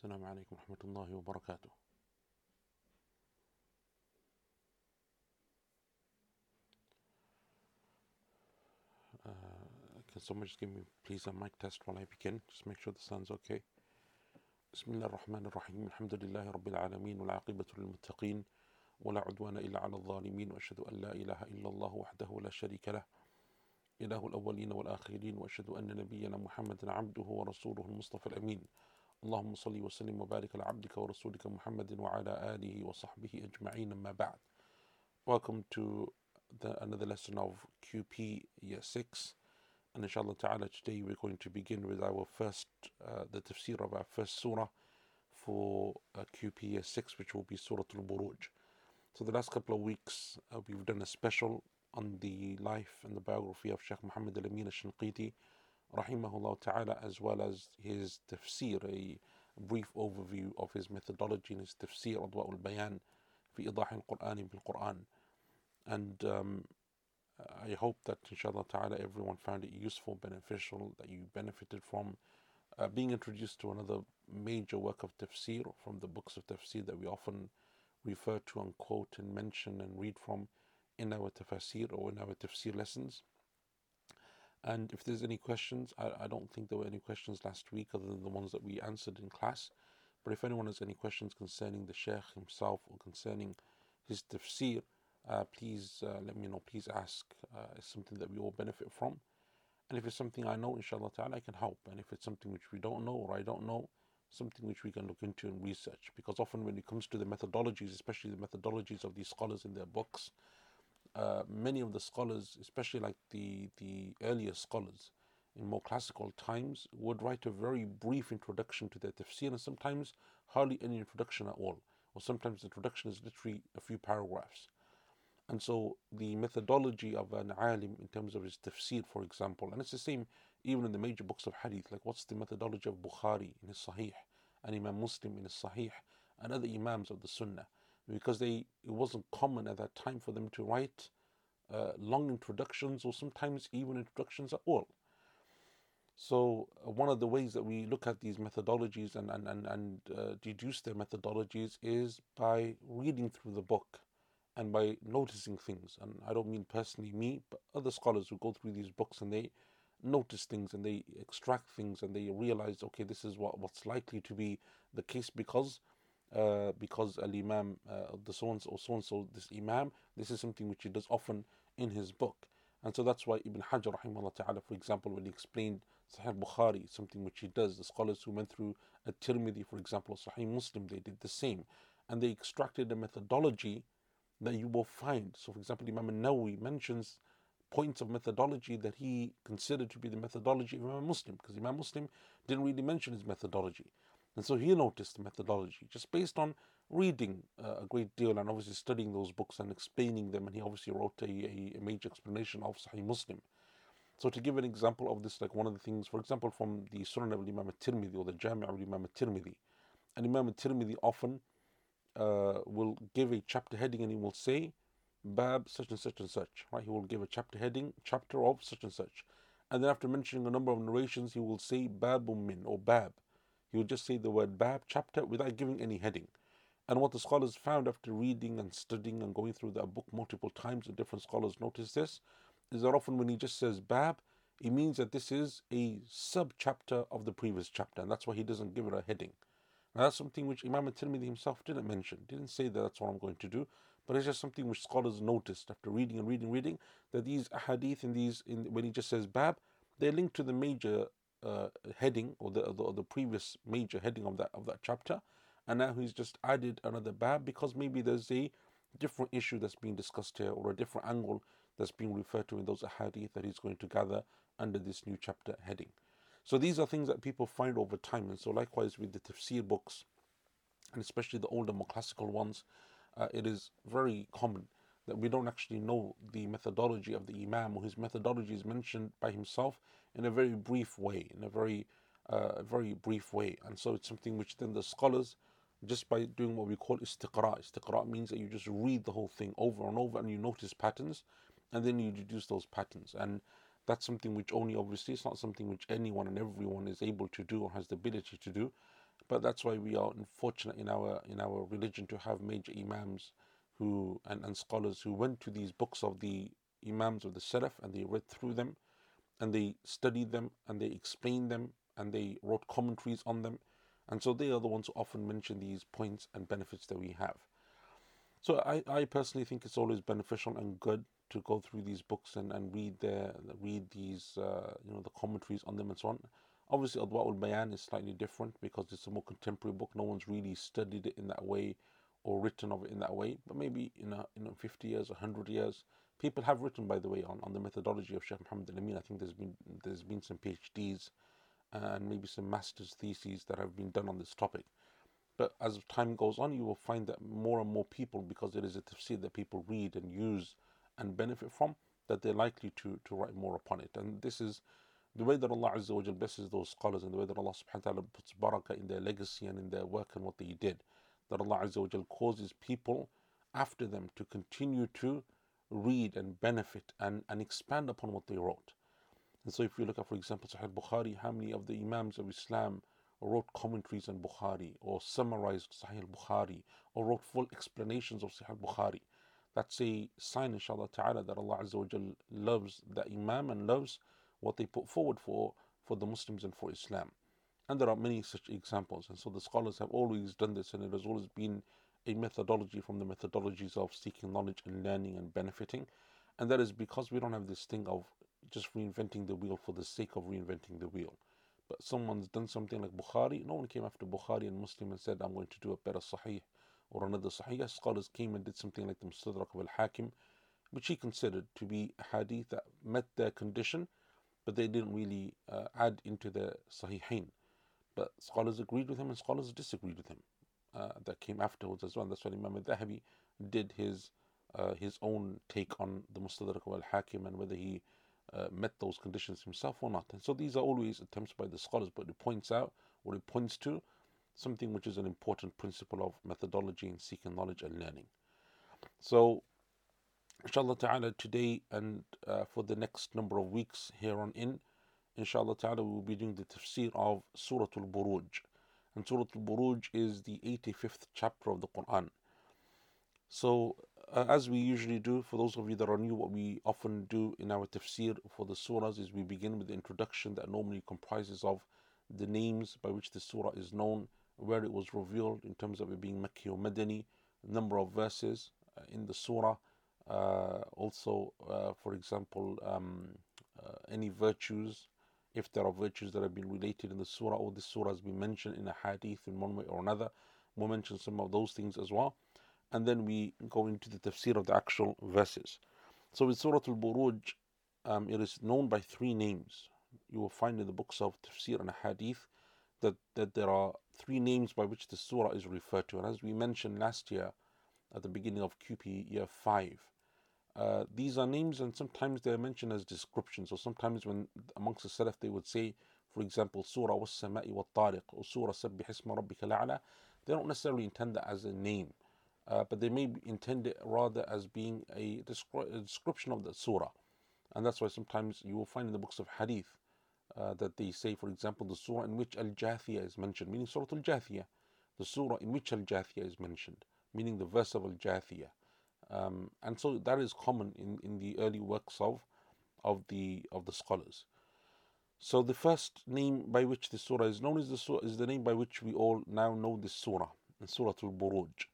السلام عليكم ورحمة الله وبركاته uh, Can someone just give me please a mic test while I begin? Just make sure the sound's okay. بسم الله الرحمن الرحيم الحمد لله رب العالمين والعاقبة للمتقين ولا عدوان إلا على الظالمين وأشهد أن لا إله إلا الله وحده لا شريك له إله الأولين والآخرين وأشهد أن نبينا محمدا عبده ورسوله المصطفى الأمين اللهم صل وسلم وبارك على عبدك ورسولك محمد وعلى آله وصحبه أجمعين أما بعد Welcome to the, another lesson of QP Year 6 and inshallah ta'ala today we're going to begin with our first uh, the tafsir of our first surah for uh, QP Year 6 which will be Surah Al-Buruj so the last couple of weeks uh, we've done a special on the life and the biography of Sheikh Muhammad al-Amin al-Shinqiti rahimahullah ta'ala as well as his tafsir a brief overview of his methodology and his tafsir Adwa al-Bayan fi idah al-Quran bil-Quran and um, I hope that inshallah ta'ala everyone found it useful, beneficial, that you benefited from uh, being introduced to another major work of tafsir from the books of tafsir that we often refer to and quote and mention and read from in our tafsir or in our tafsir lessons. And if there's any questions, I, I don't think there were any questions last week other than the ones that we answered in class. But if anyone has any questions concerning the Sheikh himself or concerning his tafsir, uh, please uh, let me know. Please ask. Uh, it's something that we all benefit from. And if it's something I know, inshallah ta'ala, I can help. And if it's something which we don't know or I don't know, something which we can look into and research. Because often when it comes to the methodologies, especially the methodologies of these scholars in their books, uh, many of the scholars, especially like the, the earlier scholars in more classical times, would write a very brief introduction to their tafsir and sometimes hardly any introduction at all. Or sometimes the introduction is literally a few paragraphs. And so the methodology of an alim in terms of his tafsir, for example, and it's the same even in the major books of hadith, like what's the methodology of Bukhari in his Sahih, and Imam Muslim in his Sahih, and other Imams of the Sunnah, because they it wasn't common at that time for them to write uh, long introductions or sometimes even introductions at all. So uh, one of the ways that we look at these methodologies and and and, and uh, deduce their methodologies is by reading through the book and by noticing things. And I don't mean personally me, but other scholars who go through these books and they notice things and they extract things and they realize, okay, this is what, what's likely to be the case because uh, because al Imam uh, the so and so so and so this Imam, this is something which he does often in his book. And so that's why Ibn Hajar rahimahullah ta'ala, for example, when he explained Sahih Bukhari, something which he does, the scholars who went through a Tirmidhi, for example, Sahih Muslim, they did the same. And they extracted a methodology that you will find. So, for example, Imam Nawawi mentions points of methodology that he considered to be the methodology of Imam Muslim, because Imam Muslim didn't really mention his methodology. And so he noticed the methodology just based on reading uh, a great deal and obviously studying those books and explaining them. And he obviously wrote a, a, major explanation of Sahih Muslim. So, to give an example of this, like one of the things, for example, from the Sunan of Imam Tirmidhi or the Jami' of Imam Tirmidhi, and Imam Tirmidhi often uh, will give a chapter heading and he will say Bab such and such and such. Right? He will give a chapter heading, chapter of such and such. And then after mentioning a number of narrations, he will say Babum min or Bab. He will just say the word Bab, chapter, without giving any heading. And what the scholars found after reading and studying and going through that book multiple times, and different scholars notice this, is that often when he just says Bab, it means that this is a sub chapter of the previous chapter, and that's why he doesn't give it a heading. Now that's something which Imam al-Tirmidhi himself didn't mention, didn't say that that's what I'm going to do, but it's just something which scholars noticed after reading and reading, and reading that these hadith in these, in, when he just says bab, they're linked to the major uh, heading or the, the, the previous major heading of that of that chapter, and now he's just added another bab because maybe there's a different issue that's being discussed here or a different angle that's being referred to in those hadith that he's going to gather under this new chapter heading. So these are things that people find over time. And so likewise with the tafsir books, and especially the older, more classical ones, uh, it is very common that we don't actually know the methodology of the Imam or his methodology is mentioned by himself in a very brief way, in a very, uh, very brief way. And so it's something which then the scholars, just by doing what we call istiqra, istiqra means that you just read the whole thing over and over and you notice patterns and then you deduce those patterns. And that's something which only obviously it's not something which anyone and everyone is able to do or has the ability to do But that's why we are unfortunate in our in our religion to have major imams who and, and scholars who went to these books of the imams of the Salaf and they read through them and they studied them and they explained them and they wrote commentaries on them. And so they are the ones who often mention these points and benefits that we have. So I, I personally think it's always beneficial and good to go through these books and, and read their read these uh, you know the commentaries on them and so on. Obviously, Adwa ul Bayan is slightly different because it's a more contemporary book. No one's really studied it in that way or written of it in that way. But maybe in a, in a 50 years, 100 years, people have written, by the way, on, on the methodology of Sheikh Muhammad al Amin. I think there's been there's been some PhDs uh, and maybe some master's theses that have been done on this topic. But as time goes on, you will find that more and more people, because it is a tafsir that people read and use and benefit from, that they're likely to, to write more upon it. And this is the way that Allah Azza wa blesses those scholars and the way that Allah subhanahu wa ta'ala puts barakah in their legacy and in their work and what they did. That Allah Azza causes people after them to continue to read and benefit and, and expand upon what they wrote. And so if you look at, for example, Sahih Bukhari, how many of the Imams of Islam wrote commentaries on Bukhari or summarized Sahih Bukhari or wrote full explanations of Sahih Bukhari. That's a sign, inshallah ta'ala, that Allah Azza loves the Imam and loves what they put forward for, for the Muslims and for Islam. And there are many such examples. And so the scholars have always done this, and it has always been a methodology from the methodologies of seeking knowledge and learning and benefiting. And that is because we don't have this thing of just reinventing the wheel for the sake of reinventing the wheel. But someone's done something like Bukhari. No one came after Bukhari and Muslim and said, I'm going to do a better Sahih or another Sahih. Scholars came and did something like the Mustadrak Al Hakim, which he considered to be hadith that met their condition, but they didn't really uh, add into the Sahihain. But scholars agreed with him and scholars disagreed with him. Uh, that came afterwards as well. That's why Imam al-Dhahabi did his uh, his own take on the Mustadrak al Hakim and whether he uh, met those conditions himself or not. And so these are always attempts by the scholars, but it points out or it points to something which is an important principle of methodology in seeking knowledge and learning. So, inshallah ta'ala, today and uh, for the next number of weeks here on in, inshallah ta'ala, we will be doing the tafsir of Surah Al Buruj. And Surah Al Buruj is the 85th chapter of the Quran. So, uh, as we usually do, for those of you that are new, what we often do in our tafsir for the surahs is we begin with the introduction that normally comprises of the names by which the surah is known, where it was revealed in terms of it being Makki or Madani, number of verses uh, in the surah, uh, also, uh, for example, um, uh, any virtues, if there are virtues that have been related in the surah or the surah has been mentioned in a hadith in one way or another, we'll mention some of those things as well and then we go into the tafsir of the actual verses. So with Surah Al Buruj, um, it is known by three names. You will find in the books of tafsir and hadith that, that there are three names by which the surah is referred to. And as we mentioned last year at the beginning of QP year 5, uh, these are names and sometimes they are mentioned as descriptions. Or sometimes when amongst the Salaf they would say, for example, Surah was Sama'i wa Tariq or Surah Sabbih Isma Rabbika. They don't necessarily intend that as a name uh, but they may intend it rather as being a, descri- a, description of the surah. And that's why sometimes you will find in the books of hadith uh, that they say, for example, the surah in which Al Jathiyah is mentioned, meaning Surah Al Jathiyah, the surah in which Al Jathiyah is mentioned, meaning the verse of Al Jathiyah. Um, and so that is common in, in the early works of, of, the, of the scholars. So the first name by which the surah is known is the, surah, is the name by which we all now know this surah, Surah Al Buruj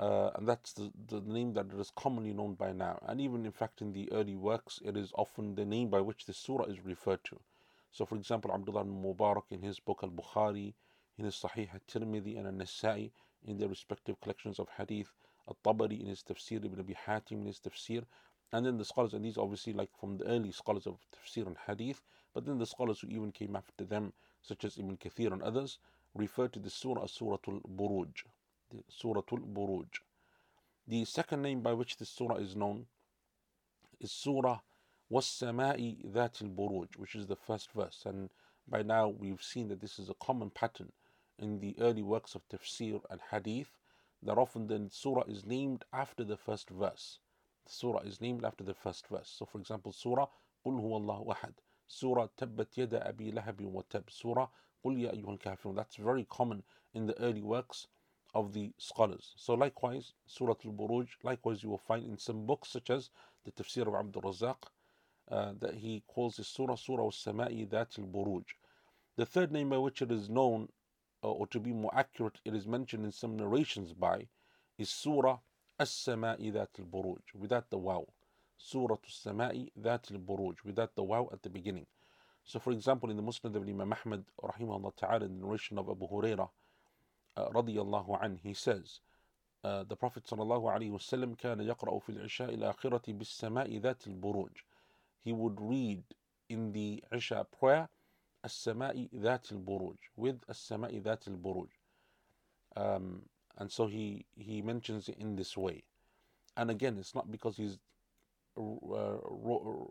uh, and that's the, the name that is commonly known by now. And even in fact, in the early works, it is often the name by which the surah is referred to. So, for example, Abdullah Mubarak in his book Al Bukhari, in his Sahih Al Tirmidhi, and Al Nasa'i in their respective collections of hadith, Al Tabari in his Tafsir, Ibn Abi Hatim in his Tafsir, and then the scholars, and these obviously like from the early scholars of Tafsir and Hadith, but then the scholars who even came after them, such as Ibn Kathir and others, refer to the surah as Suratul Buruj. Surah Al Buruj. The second name by which this surah is known is Surah Was-Sama'i That Al-Buruj, which is the first verse. And by now we've seen that this is a common pattern in the early works of tafsir and hadith, that often the surah is named after the first verse. The surah is named after the first verse. So for example, Surah قل هو الله أحد Surah تبت يد أبي لهب وتب Surah قُلْ يَا أَيُّهَا الْكَافِرُونَ That's very common in the early works of the scholars. So likewise, Surah Al-Buruj, likewise you will find in some books such as the Tafsir of Abdul Razak, uh, that he calls this surah Surah al-Sama'i That al-Buruj. The third name by which it is known, uh, or to be more accurate, it is mentioned in some narrations by, is Surah As-Sama'i That Al-Buruj, without the waw. Surah As-Sama'i That Al-Buruj, without the waw at the beginning. So for example, in the Musnad of Imam Ahmad, rahimahullah ta'ala, in the narration of Abu Huraira uh, radiyallahu anhu, he says, uh, the Prophet sallallahu alaihi wasallam كان يقرأ في العشاء الآخرة بالسماء ذات البروج. He would read in the Isha prayer السماء ذات البروج with السماء ذات البروج. Um, and so he he mentions it in this way. And again, it's not because he's uh,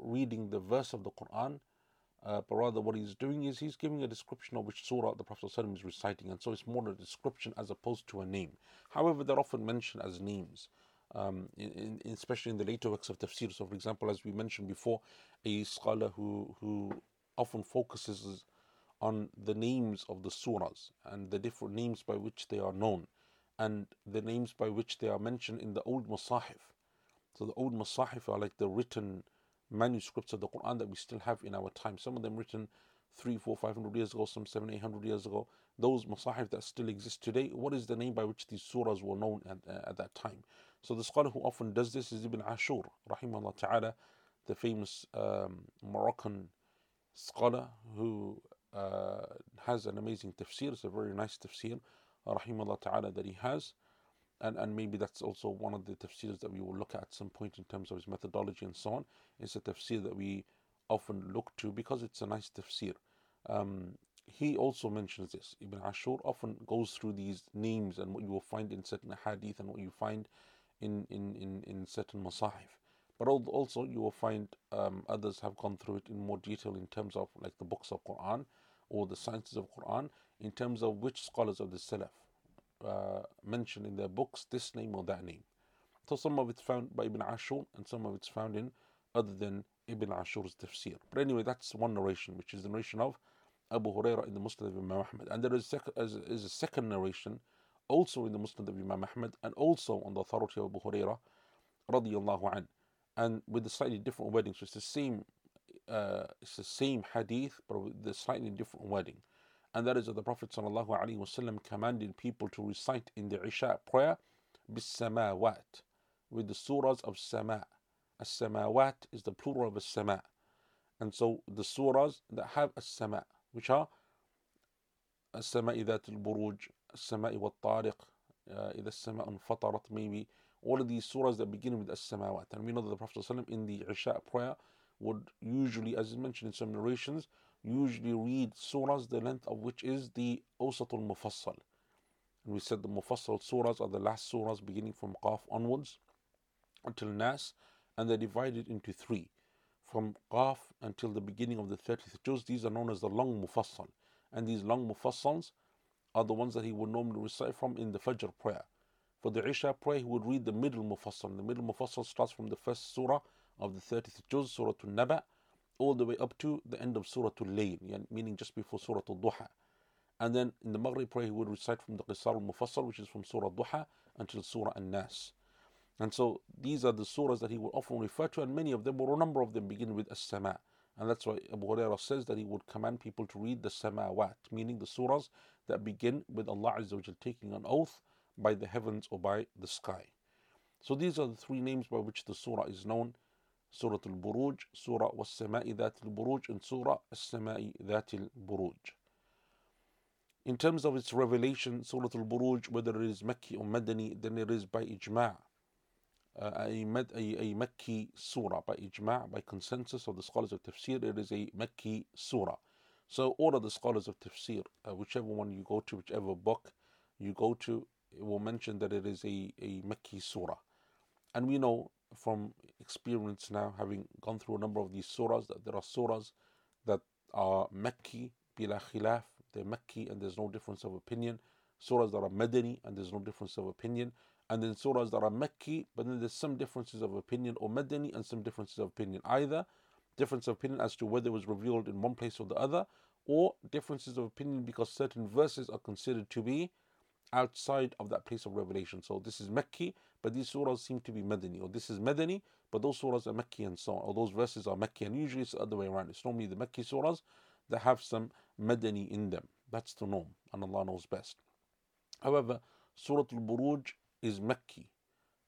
reading the verse of the Quran uh, but rather what he's doing is he's giving a description of which surah the Prophet ﷺ is reciting, and so it's more a description as opposed to a name. However, they're often mentioned as names, um, in, in, especially in the later works of tafsir. So, for example, as we mentioned before, a scholar who, who often focuses on the names of the surahs and the different names by which they are known, and the names by which they are mentioned in the old Masahif. So, the old Masahif are like the written manuscripts of the Quran that we still have in our time. Some of them written three, four, five hundred years ago, some seven, eight hundred years ago. Those masahif that still exist today, what is the name by which these surahs were known at, uh, at that time? So the scholar who often does this is Ibn Ashur, rahimahullah ta'ala, the famous um, Moroccan scholar who uh, has an amazing tafsir. It's a very nice tafsir, rahimahullah ta'ala, that he has and, and maybe that's also one of the tafsirs that we will look at some point in terms of his methodology and so on. It's a tafsir that we often look to because it's a nice tafsir. Um, he also mentions this. Ibn Ashur often goes through these names and what you will find in certain hadith and what you find in, in, in, in certain masahif. But also you will find um, others have gone through it in more detail in terms of like the books of Quran or the sciences of Quran in terms of which scholars of the Salaf uh, mention in their books this name or that name. So some of it's found by Ibn Ashur and some of it's found in other than Ibn Ashur's tafsir. But anyway, that's one narration, which is the narration of Abu Hurairah in the Musnad of Imam Ahmad. And there is, sec- is a second narration also in the Musnad of Imam Ahmad and also on the authority of Abu Hurairah radiallahu an And with the slightly different wording. So it's the same uh, it's the same hadith but with the slightly different wording and that is that the Prophet ﷺ commanded people to recite in the Isha prayer bis-samawat with the surahs of sama. As-samawat is the plural of as-sama. And so the surahs that have as-sama, which are السماء ذات البروج السماء والطارق uh, إذا السماء انفطرت maybe all of these surahs that begin with as-samawat and we know that the Prophet ﷺ in the Isha prayer would usually as is mentioned in some narrations usually read surahs the length of which is the Awsatul Mufassal. And we said the Mufassal surahs are the last surahs beginning from Qaf onwards until Nas, and they're divided into three. From Qaf until the beginning of the 30th juz, these are known as the long Mufassal. And these long Mufassals are the ones that he would normally recite from in the Fajr prayer. For the Isha prayer, he would read the middle Mufassal. The middle Mufassal starts from the first surah of the 30th juz, Surah Al-Naba, all the way up to the end of Surah Al-Layl, meaning just before Surah Al-Duha. And then in the Maghrib prayer, he would recite from the Qisar al-Mufassal, which is from Surah Al-Duha until Surah An-Nas. And so these are the surahs that he would often refer to, and many of them, or a number of them, begin with As-Sama. And that's why Abu Hurairah says that he would command people to read the Samawat, meaning the surahs that begin with Allah Azza wa taking an oath by the heavens or by the sky. So these are the three names by which the surah is known Surah al Buruj, Surah was Sama'i That al Buruj, and Surah al-Samai That al Buruj. In terms of its revelation, Surah al Buruj, whether it is Makki or Madani, then it is by ijma', uh, a, Mad, a, a Makki surah, by ijma', by consensus of the scholars of tafsir, it is a Makki surah. So, all of the scholars of tafsir, uh, whichever one you go to, whichever book you go to, will mention that it is a, a Makki surah. And we know from experience now, having gone through a number of these surahs, that there are surahs that are Mekki, bila khilaf, they're Mekki and there's no difference of opinion. Surahs that are Madani and there's no difference of opinion. And then surahs that are Mekki, but then there's some differences of opinion, or Madani and some differences of opinion. Either difference of opinion as to whether it was revealed in one place or the other, or differences of opinion because certain verses are considered to be outside of that place of revelation. So this is Mekki, but these surahs seem to be Madani, or this is Madani, but those surahs are Mekki and so on, or those verses are Mekki, and usually it's the other way around. It's normally the Mekki surahs that have some Madani in them. That's the norm, and Allah knows best. However, Surah Al Buruj is Mekki,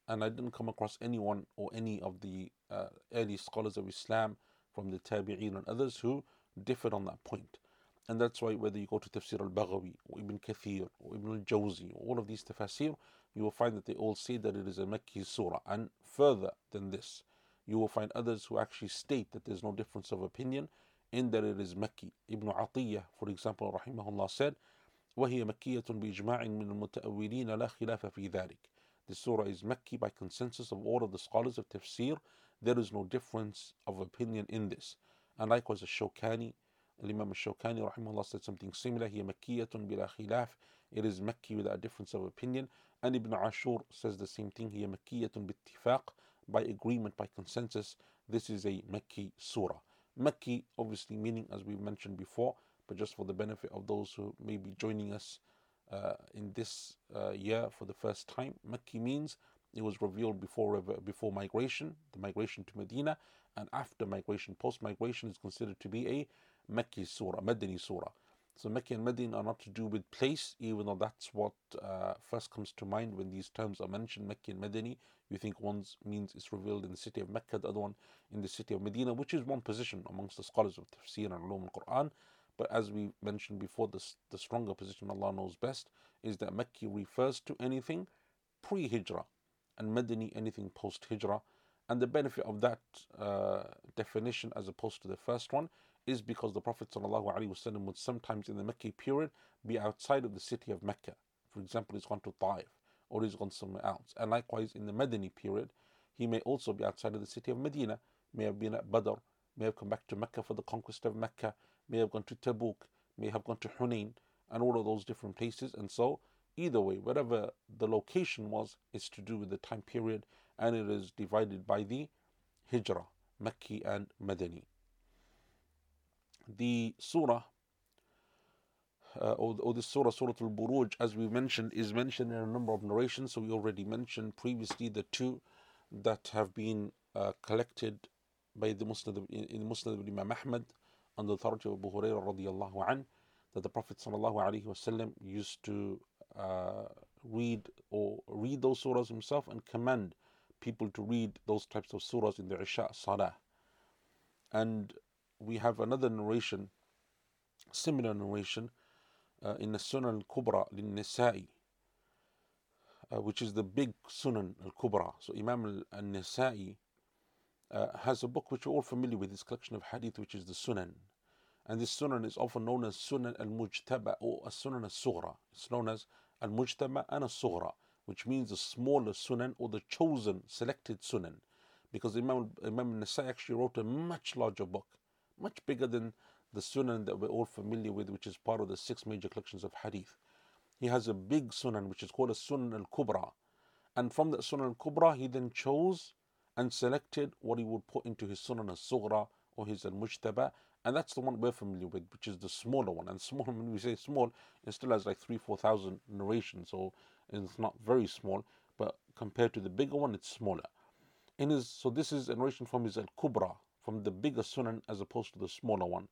and I didn't come across anyone or any of the uh, early scholars of Islam from the Tabi'een and others who differed on that point. And that's why whether you go to Tafsir al-Baghawi or Ibn Kathir or Ibn al-Jawzi, all of these tafsir, you will find that they all say that it is a Makki surah. And further than this, you will find others who actually state that there's no difference of opinion in that it is Makki. Ibn Atiyah, for example, rahimahullah said, وهي مكية بإجماع من المتأولين لا خلاف في ذلك. The surah is Makki by consensus of all of the scholars of tafsir. There is no difference of opinion in this. And likewise, the Shawkani, Imam al-Shawkani rahimahullah said something similar. It is Mekki without a difference of opinion. And Ibn Ashur says the same thing. He makkiyatun bittifaq. By agreement, by consensus, this is a Mekki surah. Mekki, obviously meaning, as we mentioned before, but just for the benefit of those who may be joining us uh, in this uh, year for the first time, Mekki means it was revealed before before migration, the migration to Medina, and after migration. Post migration is considered to be a Mekki surah, Madani surah. So Mecca and Medina are not to do with place, even though that's what uh, first comes to mind when these terms are mentioned, Mecca and Madani. You think one means it's revealed in the city of Mecca, the other one in the city of Medina, which is one position amongst the scholars of Tafsir and Ulum al-Quran. But as we mentioned before, this, the stronger position Allah knows best is that Mecca refers to anything pre-Hijrah and Madani anything post-Hijrah. And the benefit of that uh, definition as opposed to the first one is because the Prophet ﷺ would sometimes in the Mecca period be outside of the city of Mecca. For example, he's gone to Taif or he's gone somewhere else. And likewise in the Madani period, he may also be outside of the city of Medina, may have been at Badr, may have come back to Mecca for the conquest of Mecca, may have gone to Tabuk, may have gone to Hunain, and all of those different places. And so, either way, whatever the location was, is to do with the time period, and it is divided by the Hijrah, Mecca and Madani the surah uh, or, or the surah, Surah Al Buruj, as we mentioned, is mentioned in a number of narrations. So we already mentioned previously the two that have been uh, collected by the Musnad in the Musnad Imam Ahmad on the authority of Abu Hurairah radiallahu an, that the Prophet wasallam used to uh, read or read those surahs himself and command people to read those types of surahs in the Isha Salah. And we have another narration, similar narration, uh, in the Sunan al Kubra al Nasa'i, uh, which is the big Sunan al Kubra. So Imam al Nasa'i uh, has a book which you're all familiar with, this collection of hadith, which is the Sunan. And this Sunan is often known as Sunan al Mujtaba or a Sunan al Sughra. It's known as al Mujtaba and al Sughra, which means the smaller Sunan or the chosen, selected Sunan. Because Imam, Imam Nasai actually wrote a much larger book much bigger than the Sunan that we're all familiar with, which is part of the six major collections of Hadith. He has a big Sunan, which is called a Sunan al Kubra. And from that Sunan al Kubra, he then chose and selected what he would put into his Sunan al Sughra or his al Mujtaba. And that's the one we're familiar with, which is the smaller one. And small, when we say small, it still has like three, four thousand narrations, so it's not very small. But compared to the bigger one, it's smaller. In his, so this is a narration from his Al Kubra, from the bigger sunan as opposed to the smaller one.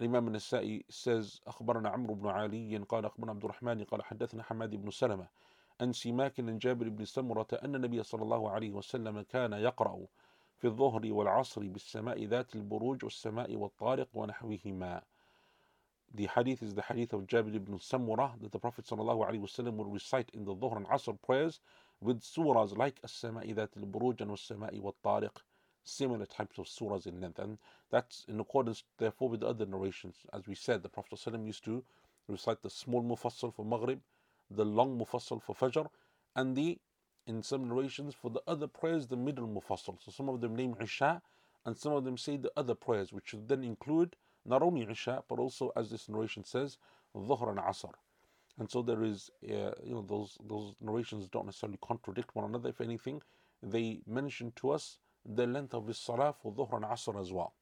الإمام النسائي says أخبرنا عمرو بن علي قال أخبرنا عبد الرحمن قال حدثنا حماد بن سلمة عن سماك عن جابر بن سمرة أن النبي صلى الله عليه وسلم كان يقرأ في الظهر والعصر بالسماء ذات البروج والسماء والطارق ونحوهما. The hadith is the hadith of Jabir ibn Samurah that the Prophet sallallahu alaihi wasallam would recite in the Dhuhr and Asr prayers with surahs like السماء ذات البروج and والسماء والطارق similar types of surahs in length. And that's in accordance, therefore, with the other narrations. As we said, the Prophet ﷺ used to recite the small mufassal for Maghrib, the long mufassal for Fajr, and the, in some narrations, for the other prayers, the middle mufassal. So some of them name Isha, and some of them say the other prayers, which should then include not only Isha, but also, as this narration says, Dhuhr and Asr. And so there is, uh, you know, those those narrations don't necessarily contradict one another. If anything, they mention to us the length of his salah for Dhuhr and Asr as well.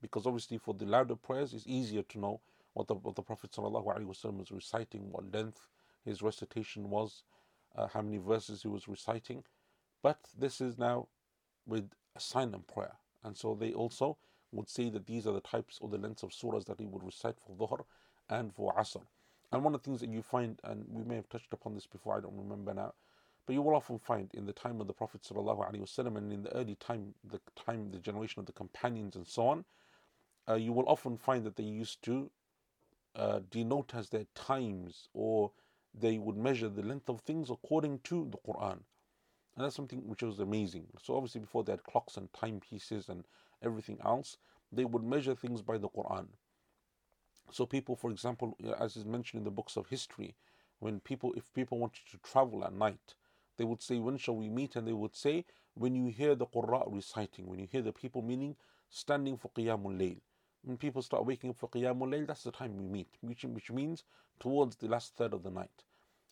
Because obviously for the louder prayers it's easier to know what the, what the Prophet ﷺ was reciting, what length his recitation was, uh, how many verses he was reciting. But this is now with a silent prayer. And so they also would say that these are the types or the lengths of surahs that he would recite for Dhuhr and for Asr. And one of the things that you find, and we may have touched upon this before, I don't remember now, but you will often find in the time of the Prophet ﷺ and in the early time, the time, the generation of the companions and so on, uh, you will often find that they used to uh, denote as their times or they would measure the length of things according to the Quran. And that's something which was amazing. So, obviously, before they had clocks and timepieces and everything else, they would measure things by the Quran. So, people, for example, as is mentioned in the books of history, when people, if people wanted to travel at night, they would say, When shall we meet? And they would say, When you hear the Qur'an reciting, when you hear the people, meaning standing for Qiyamul Layl. When people start waking up for Qiyamul Layl, that's the time we meet, which, which means towards the last third of the night.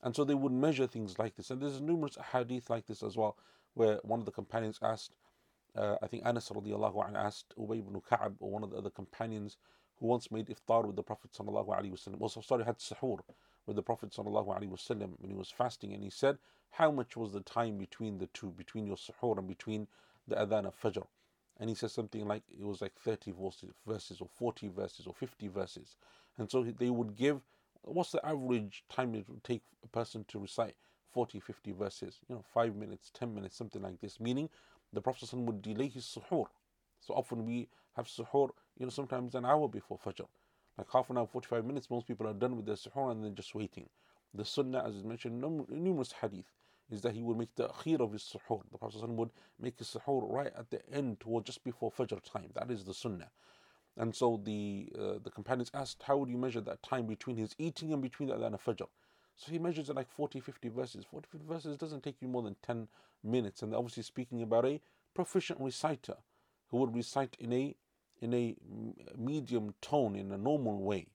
And so they would measure things like this. And there's numerous hadith like this as well, where one of the companions asked, uh, I think Anas radiallahu anhu asked Ubay ibn Ka'ab or one of the other companions who once made iftar with the Prophet sallallahu alaihi wasallam. Also, sorry, had suhoor with the Prophet sallallahu alaihi wasallam when he was fasting, and he said, "How much was the time between the two, between your suhoor and between the adhan of fajr?" And he said something like it was like 30 verses or 40 verses or 50 verses, and so they would give what's the average time it would take a person to recite 40, 50 verses? You know, five minutes, 10 minutes, something like this. Meaning the Prophet would delay his suhoor. So often we have suhoor, you know, sometimes an hour before Fajr. Like half an hour, 45 minutes, most people are done with their suhoor and then just waiting. The sunnah, as is mentioned in numerous hadith, is that he would make the akhir of his suhoor. The Prophet would make his suhoor right at the end, toward just before Fajr time. That is the sunnah. And so the uh, the companions asked, How would you measure that time between his eating and between the Adhan and Fajr? So he measures it like 40, 50 verses. 40, 50 verses doesn't take you more than 10 minutes. And obviously speaking about a proficient reciter who would recite in a in a medium tone, in a normal way.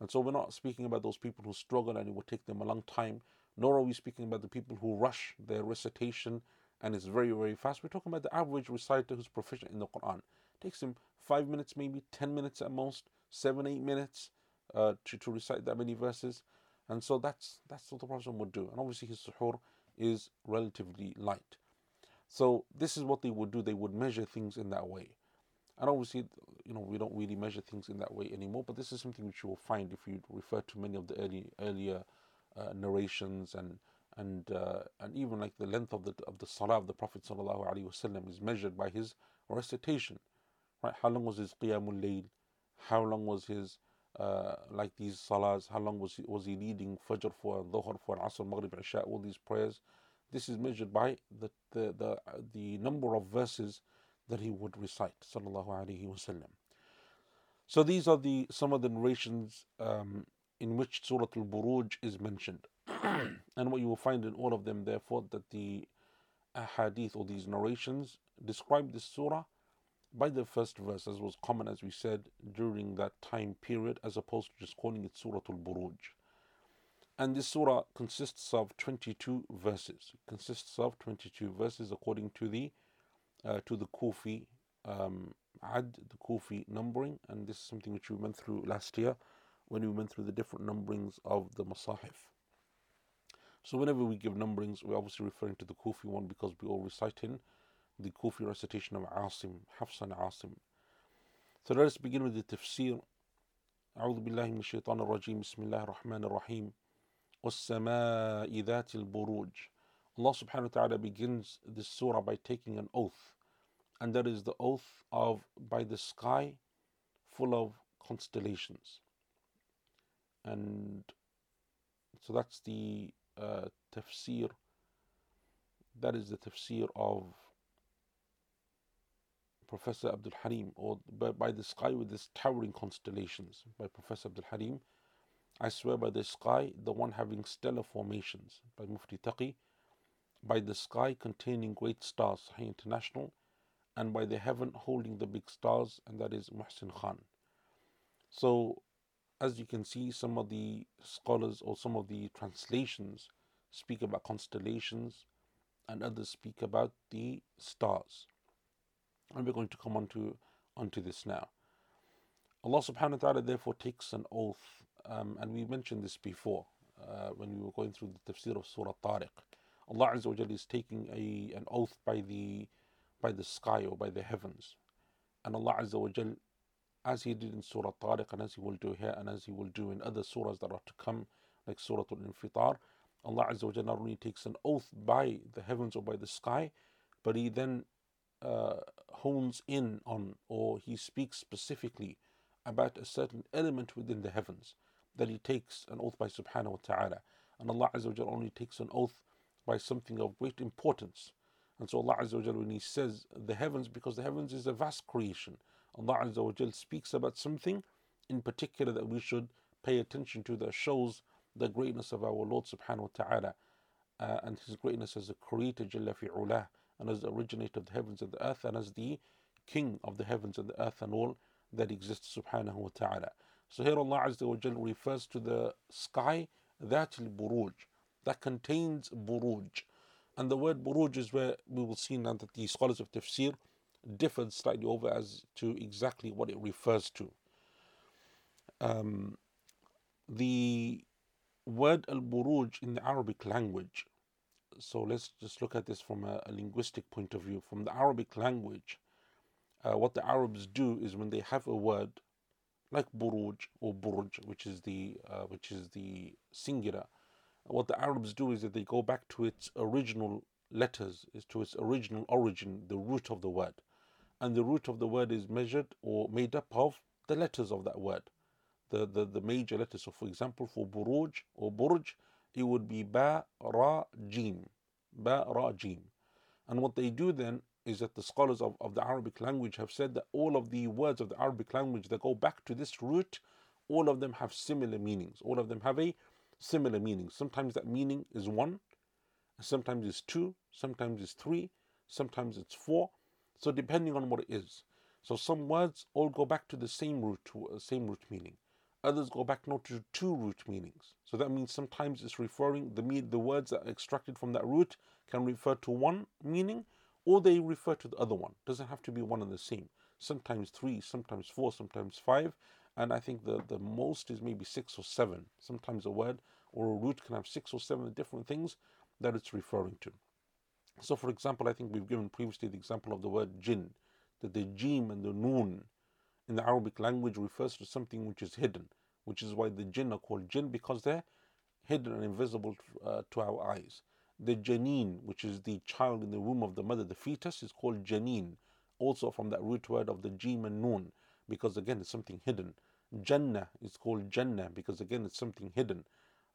And so we're not speaking about those people who struggle and it will take them a long time, nor are we speaking about the people who rush their recitation and it's very, very fast. We're talking about the average reciter who's proficient in the Quran. It takes him five minutes, maybe 10 minutes at most, seven, eight minutes uh, to, to recite that many verses. And so that's that's what the Prophet would do. And obviously his suhoor is relatively light. So this is what they would do. They would measure things in that way. And obviously, you know, we don't really measure things in that way anymore. But this is something which you will find if you refer to many of the early earlier uh, narrations and and uh, and even like the length of the of the salah of the Prophet sallallahu alaihi wasallam is measured by his recitation. Right? How long was his qiyamul layl? How long was his uh, like these salahs? How long was he, was he leading fajr for dhuhr for asr, maghrib, isha? All these prayers. This is measured by the the the, the number of verses that he would recite. Sallallahu alaihi wasallam. So these are the some of the narrations um, in which Surah Al-Buruj is mentioned. and what you will find in all of them, therefore, that the ahadith or these narrations describe this surah by the first verse, as was common, as we said, during that time period, as opposed to just calling it Surah Al Buruj. And this surah consists of 22 verses. It consists of 22 verses according to the uh, to the Kufi um, ad, the Kufi numbering, and this is something which we went through last year when we went through the different numberings of the Masahif. So whenever we give numberings, we're obviously referring to the Kufi one because we all recite in the Kufi recitation of Asim, Hafs and Asim. So let us begin with the tafsir. أعوذ بالله من الشيطان الرجيم بسم الله الرحمن الرحيم والسماء ذات البروج Allah subhanahu wa ta'ala begins this surah by taking an oath and that is the oath of by the sky full of constellations and so that's the uh, tafsir that is the tafsir of Professor Abdul Halim, or by, by the sky with its towering constellations, by Professor Abdul Halim. I swear by the sky, the one having stellar formations, by Mufti Taqi, by the sky containing great stars, Sahih International, and by the heaven holding the big stars, and that is Muhsin Khan. So, as you can see, some of the scholars or some of the translations speak about constellations, and others speak about the stars and we're going to come on to onto this now. Allah subhanahu wa ta'ala therefore takes an oath, um, and we mentioned this before uh, when we were going through the tafsir of Surah Tariq. Allah Azza wa is taking a, an oath by the, by the sky or by the heavens. And Allah Azza wa Jal, as He did in Surah Tariq, and as He will do here, and as He will do in other surahs that are to come, like Surah Al Infitar, Allah Azza wa Jal not only takes an oath by the heavens or by the sky, but He then uh, hones in on or He speaks specifically about a certain element within the heavens that he takes an oath by subhanahu wa ta'ala. And Allah Azza wa only takes an oath by something of great importance. And so Allah Azza wa when He says the heavens, because the heavens is a vast creation, Allah Azza wa speaks about something in particular that we should pay attention to that shows the greatness of our Lord subhanahu wa ta'ala uh, and His greatness as a creator Jalla fi'ulah and as the originator of the heavens and the earth and as the king of the heavens and the earth and all that exists subhanahu wa ta'ala. So here Allah Azza wa Jal refers to the sky that buruj that contains buruj. And the word buruj is where we will see now that the scholars of tafsir differed slightly over as to exactly what it refers to. Um, the word al buruj in the Arabic language. So let's just look at this from a, a linguistic point of view. From the Arabic language, uh, what the Arabs do is when they have a word like buruj or burj, which is the uh, which is the singular, what the Arabs do is that they go back to its original letters, is to its original origin, the root of the word, and the root of the word is measured or made up of the letters of that word, the the, the major letters. So, for example, for buruj or burj, it would be ba ra jim, ba ra jim, and what they do then is that the scholars of, of the Arabic language have said that all of the words of the Arabic language that go back to this root, all of them have similar meanings. All of them have a similar meaning. Sometimes that meaning is one, sometimes it's two, sometimes it's three, sometimes it's four. So depending on what it is. So some words all go back to the same root, uh, same root meaning. Others go back not to two root meanings. So that means sometimes it's referring the the words that are extracted from that root can refer to one meaning, or they refer to the other one. Doesn't have to be one and the same. Sometimes three, sometimes four, sometimes five, and I think the, the most is maybe six or seven. Sometimes a word or a root can have six or seven different things that it's referring to. So, for example, I think we've given previously the example of the word jinn, that the jim and the noon in the Arabic language refers to something which is hidden, which is why the jinn are called jinn because they're hidden and invisible uh, to our eyes. The janeen, which is the child in the womb of the mother, the fetus, is called janeen, also from that root word of the jim and noon, because again it's something hidden. Jannah is called Jannah because again it's something hidden.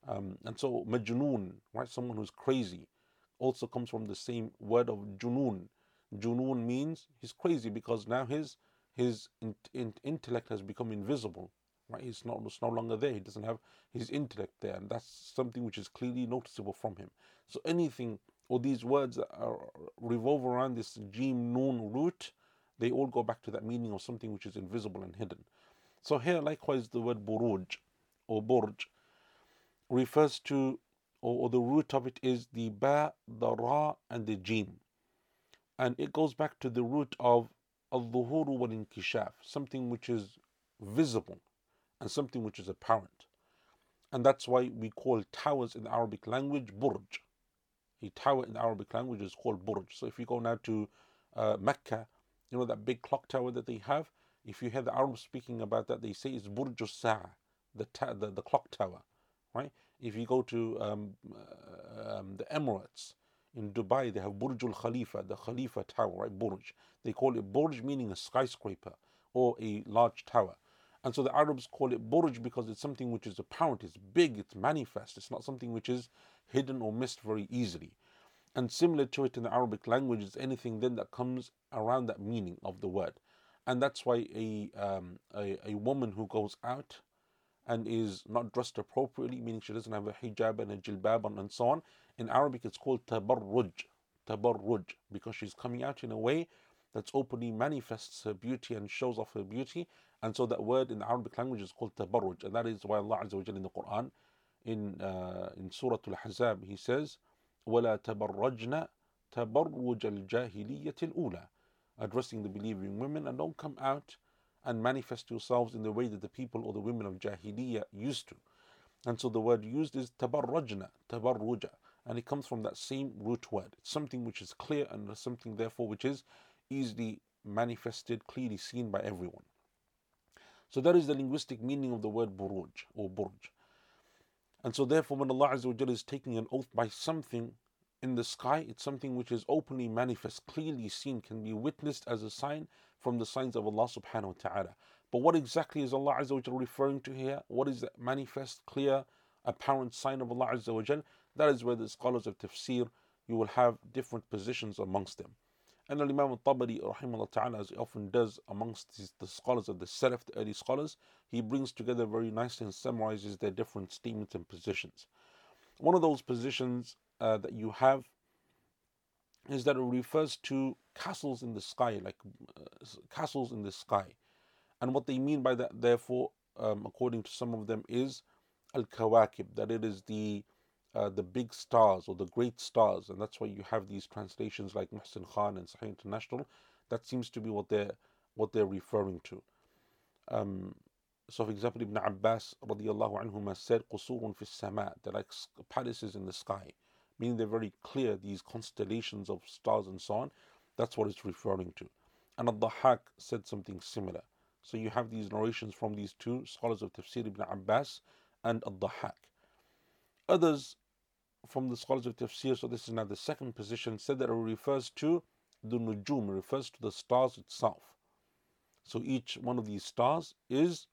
Um, and so majnoon, right, someone who's crazy, also comes from the same word of junoon. Junoon means he's crazy because now his his in, in, intellect has become invisible. Right, he's not it's no longer there. He doesn't have his intellect there, and that's something which is clearly noticeable from him. So anything or these words that are, revolve around this jim noon root, they all go back to that meaning of something which is invisible and hidden. So here, likewise, the word buruj or burj refers to, or, or the root of it is the ba, the ra, and the jim, and it goes back to the root of al-dhuhur wal-inkishaf, something which is visible and something which is apparent. And that's why we call towers in the Arabic language burj. A tower in Arabic language is called burj. So if you go now to uh, Mecca, you know that big clock tower that they have. If you hear the Arabs speaking about that, they say it's burj al the, ta- the the clock tower, right? If you go to um, uh, um, the Emirates in Dubai, they have Burj al Khalifa, the Khalifa Tower, right? Burj. They call it Burj, meaning a skyscraper or a large tower. And so the Arabs call it burj because it's something which is apparent, it's big, it's manifest, it's not something which is hidden or missed very easily. And similar to it in the Arabic language is anything then that comes around that meaning of the word and that's why a, um, a, a woman who goes out and is not dressed appropriately, meaning she doesn't have a hijab and a jilbab and, and so on. In Arabic, it's called tabarruj, tabarruj, because she's coming out in a way that openly manifests her beauty and shows off her beauty. And so that word in the Arabic language is called tabarruj, and that is why Allah Azza wa Jalla in the Quran, in uh, in Surah Al-Ahzab, He says, "ولا تبرجنا تبرج الجاهلية الأولى." Addressing the believing women, and don't come out and manifest yourselves in the way that the people or the women of Jahiliyyah used to. And so the word used is tabarrajna, tabarruja, and it comes from that same root word. It's something which is clear and something therefore which is easily manifested, clearly seen by everyone. So that is the linguistic meaning of the word buruj or burj. And so therefore when Allah Azza is taking an oath by something in the sky, it's something which is openly manifest, clearly seen, can be witnessed as a sign from the signs of Allah subhanahu wa ta'ala. But what exactly is Allah Azza wa Jal referring to here? What is that manifest, clear, apparent sign of Allah Azza wa Jal? That is where the scholars of tafsir, you will have different positions amongst them. And Imam al-Tabari, rahimahullah ta'ala, as he often does amongst the scholars of the Salaf, the early scholars, he brings together very nicely and summarizes their different statements and positions. One of those positions uh, that you have is that it refers to castles in the sky, like uh, castles in the sky. And what they mean by that, therefore, um, according to some of them, is al kawakib, that it is the uh, the big stars or the great stars, and that's why you have these translations like Muhsin Khan and Sahih International. That seems to be what they're what they're referring to. Um, so, for example, Ibn Abbas radiallahu anhuma said, "Qusurun fi sama," they're like palaces in the sky meaning they're very clear, these constellations of stars and so on. That's what it's referring to. And Al-Dahhak said something similar. So you have these narrations from these two scholars of Tafsir ibn Abbas and Al-Dahhak. Others from the scholars of Tafsir, so this is now the second position, said that it refers to the nujum, refers to the stars itself. So each one of these stars is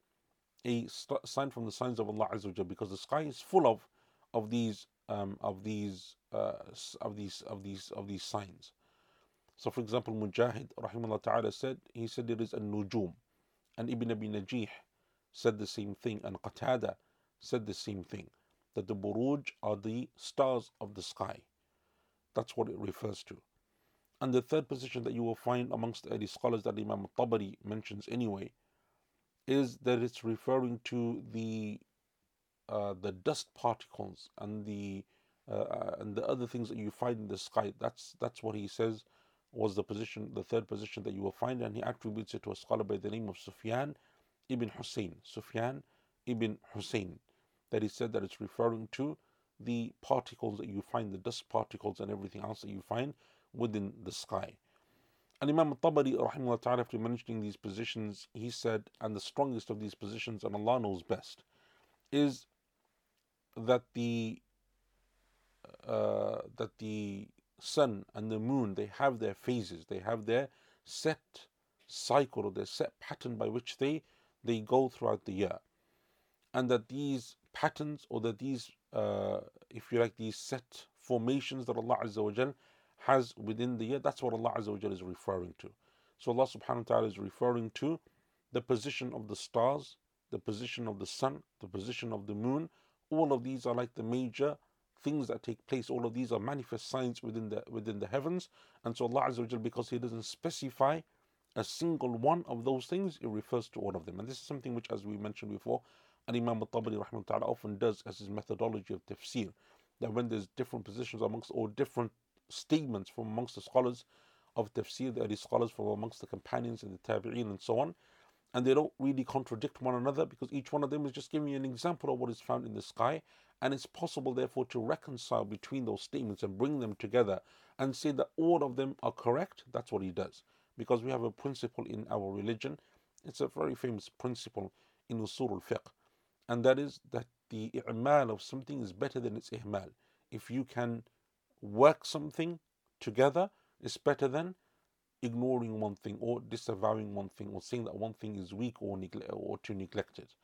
a st- sign from the signs of Allah Azza because the sky is full of of these um, of these uh, of these of these of these signs. So, for example, Mujahid rahimahullah ta'ala said he said it is a nujum, and Ibn Abi Najih said the same thing, and Qatada said the same thing that the buruj are the stars of the sky. That's what it refers to. And the third position that you will find amongst the early scholars that Imam Tabari mentions anyway is that it's referring to the uh, the dust particles and the uh, uh, and the other things that you find in the sky. That's that's what he says was the position, the third position that you will find, and he attributes it to a scholar by the name of Sufyan ibn Hussein. Sufyan ibn Hussein, that he said that it's referring to the particles that you find, the dust particles and everything else that you find within the sky. And Imam ta'ala, after mentioning these positions, he said, and the strongest of these positions, and Allah knows best, is that the uh, that the sun and the moon they have their phases. They have their set cycle or their set pattern by which they they go throughout the year. And that these patterns or that these uh, if you like these set formations that Allah Azza wa has within the year that's what Allah Azza wa is referring to. So Allah subhanahu wa ta'ala is referring to the position of the stars the position of the sun the position of the moon all of these are like the major things that take place. All of these are manifest signs within the within the heavens. And so Allah Azza because He doesn't specify a single one of those things, it refers to all of them. And this is something which, as we mentioned before, and Imam al-Tabari often does as his methodology of tafsir. That when there's different positions amongst or different statements from amongst the scholars of tafsir, the early scholars from amongst the companions and the tabi'een and so on, and they don't really contradict one another because each one of them is just giving you an example of what is found in the sky. And it's possible, therefore, to reconcile between those statements and bring them together and say that all of them are correct. That's what he does. Because we have a principle in our religion, it's a very famous principle in Usul al Fiqh, and that is that the i'mal of something is better than its ihmal. If you can work something together, it's better than ignoring one thing or disavowing one thing or saying that one thing is weak or neglect or to neglect it.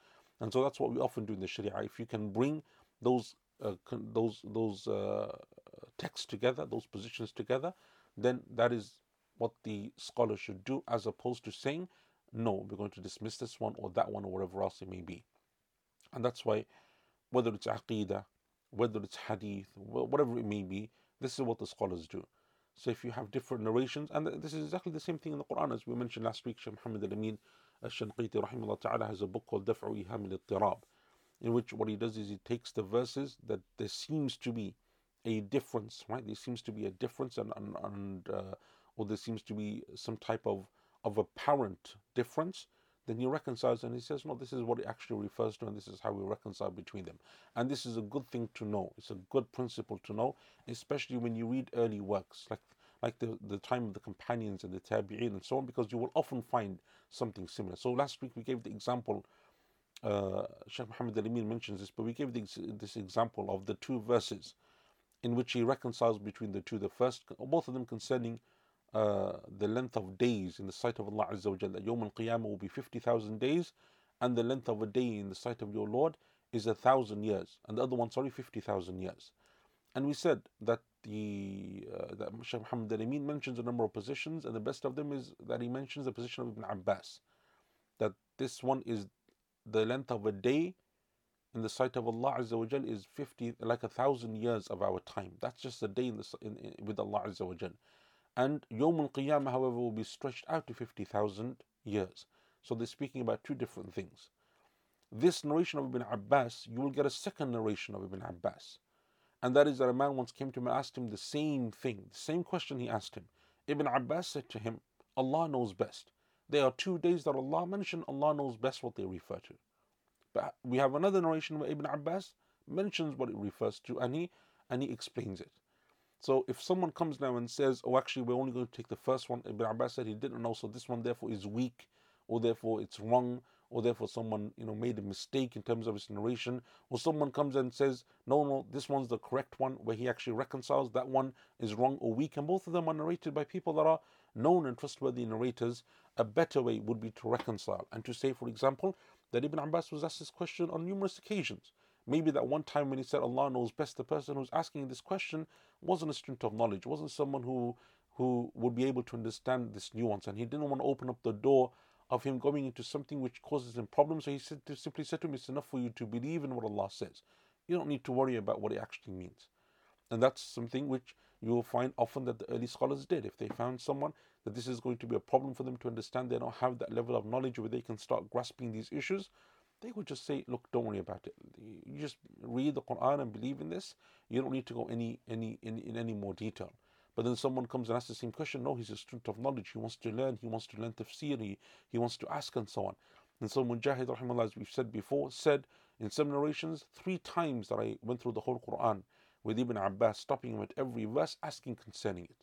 And so that's what we often do in the Sharia. If you can bring those uh, those those uh, texts together, those positions together, then that is what the scholar should do, as opposed to saying, "No, we're going to dismiss this one or that one or whatever else it may be." And that's why, whether it's aqidah, whether it's hadith, whatever it may be, this is what the scholars do. So if you have different narrations, and this is exactly the same thing in the Quran as we mentioned last week, Shaykh Muhammad al-Amin al-Shanqiti rahimahullah ta'ala has a book called Daf'u Iham al-Ittirab, in which what he does is he takes the verses that there seems to be a difference, right? There seems to be a difference and, and, and uh, or there seems to be some type of, of apparent difference, then he reconciles and he says, No, this is what it actually refers to, and this is how we reconcile between them. And this is a good thing to know. It's a good principle to know, especially when you read early works, like like the, the time of the companions and the tabi'in and so on, because you will often find something similar. So last week we gave the example, uh, Sheikh Muhammad al-Amin mentions this, but we gave the, this example of the two verses in which he reconciles between the two. The first, both of them concerning uh, the length of days in the sight of Allah Azza wa Jalla. Yawm al Qiyamah will be 50,000 days, and the length of a day in the sight of your Lord is a thousand years, and the other one, sorry, 50,000 years. And we said that the uh, that Shaykh Muhammad al-Amin mentions a number of positions, and the best of them is that he mentions the position of Ibn Abbas, that this one is the length of a day in the sight of Allah Azza wa is 50 like a thousand years of our time. That's just a day in the, in, in, with Allah Azza wa. And Yawm al Qiyamah, however, will be stretched out to 50,000 years. So they're speaking about two different things. This narration of Ibn Abbas, you will get a second narration of Ibn Abbas. And that is that a man once came to him and asked him the same thing, the same question he asked him. Ibn Abbas said to him, Allah knows best. There are two days that Allah mentioned, Allah knows best what they refer to. But we have another narration where Ibn Abbas mentions what it refers to and he and he explains it. So if someone comes now and says, "Oh, actually, we're only going to take the first one," Ibn Abbas said he didn't know, so this one therefore is weak, or therefore it's wrong, or therefore someone you know made a mistake in terms of his narration, or someone comes and says, "No, no, this one's the correct one," where he actually reconciles that one is wrong or weak, and both of them are narrated by people that are known and trustworthy narrators. A better way would be to reconcile and to say, for example, that Ibn Abbas was asked this question on numerous occasions. Maybe that one time when he said Allah knows best, the person who's asking this question wasn't a student of knowledge, wasn't someone who who would be able to understand this nuance, and he didn't want to open up the door of him going into something which causes him problems. So he said, simply said to him, "It's enough for you to believe in what Allah says. You don't need to worry about what it actually means." And that's something which you will find often that the early scholars did. If they found someone that this is going to be a problem for them to understand, they don't have that level of knowledge where they can start grasping these issues, they would just say, look, don't worry about it. You just read the Quran and believe in this. You don't need to go any any in, in any more detail. But then someone comes and asks the same question. No, he's a student of knowledge. He wants to learn. He wants to learn tafsir. He, he wants to ask and so on. And so Mujahid, rahimahullah, as we've said before, said in some narrations three times that I went through the whole Quran with Ibn Abbas, stopping him at every verse, asking concerning it.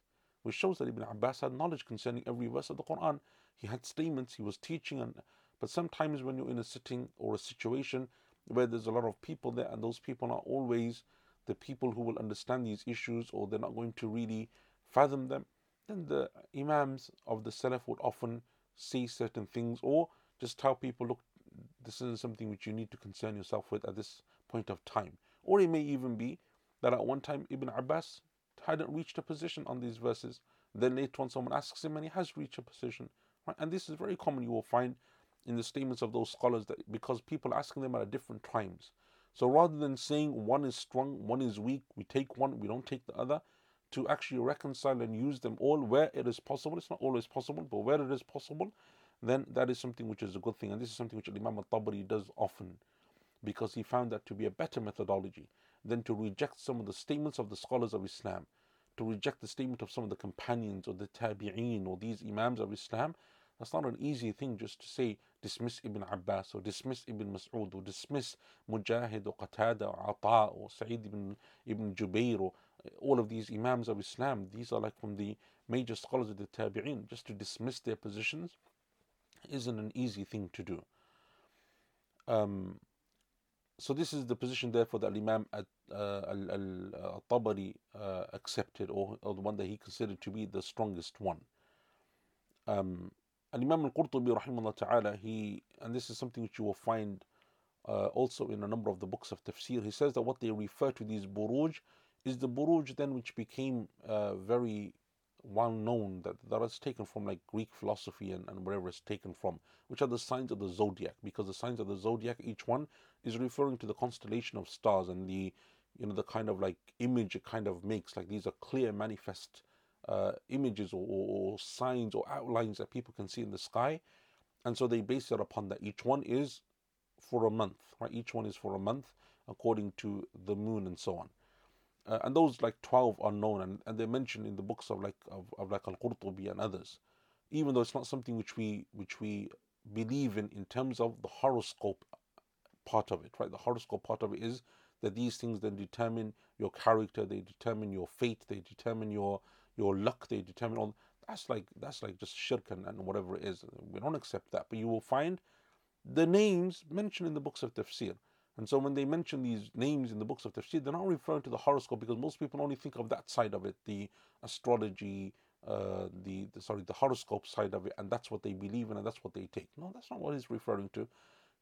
Which shows that Ibn Abbas had knowledge concerning every verse of the Quran. He had statements, he was teaching and but sometimes when you're in a sitting or a situation where there's a lot of people there and those people are always the people who will understand these issues or they're not going to really fathom them, then the Imams of the Salaf would often say certain things or just tell people, look, this isn't something which you need to concern yourself with at this point of time. Or it may even be that at one time Ibn Abbas hadn't reached a position on these verses. Then later on someone asks him and he has reached a position. Right? And this is very common you will find in the statements of those scholars that because people asking them at different times. So rather than saying one is strong, one is weak, we take one, we don't take the other, to actually reconcile and use them all where it is possible. It's not always possible, but where it is possible, then that is something which is a good thing. And this is something which Imam al-Tabari does often because he found that to be a better methodology than to reject some of the statements of the scholars of Islam, to reject the statement of some of the companions or the tabi'een or these imams of Islam that's not an easy thing just to say dismiss Ibn Abbas or dismiss Ibn Mas'ud or dismiss Mujahid or Qatada or Ata or Sa'id ibn, ibn Jubair or uh, all of these Imams of Islam. These are like from the major scholars of the Tabi'in. Just to dismiss their positions isn't an easy thing to do. Um, so this is the position therefore that Imam uh, al-Tabari uh, accepted or, or the one that he considered to be the strongest one. Um, Imam al-Qurtubi rahimahullah ta'ala, he, and this is something which you will find uh, also in a number of the books of tafsir, he says that what they refer to these buruj is the buruj then which became uh, very well known that that is taken from like Greek philosophy and, and wherever it's taken from, which are the signs of the zodiac, because the signs of the zodiac, each one is referring to the constellation of stars and the you know the kind of like image it kind of makes, like these are clear manifest uh, images or, or, signs or outlines that people can see in the sky. And so they base it upon that. Each one is for a month, right? Each one is for a month according to the moon and so on. Uh, and those like 12 are known and, and they're mentioned in the books of like of, of like al-Qurtubi and others even though it's not something which we which we believe in in terms of the horoscope part of it, right? The horoscope part of it is that these things then determine your character, they determine your fate, they determine your your luck, they determine all that's like that's like just shirk and, and whatever it is. We don't accept that. But you will find the names mentioned in the books of tafsir. And so when they mention these names in the books of tafsir, they're not referring to the horoscope because most people only think of that side of it, the astrology, uh, the, the sorry, the horoscope side of it, and that's what they believe in and that's what they take. No, that's not what he's referring to.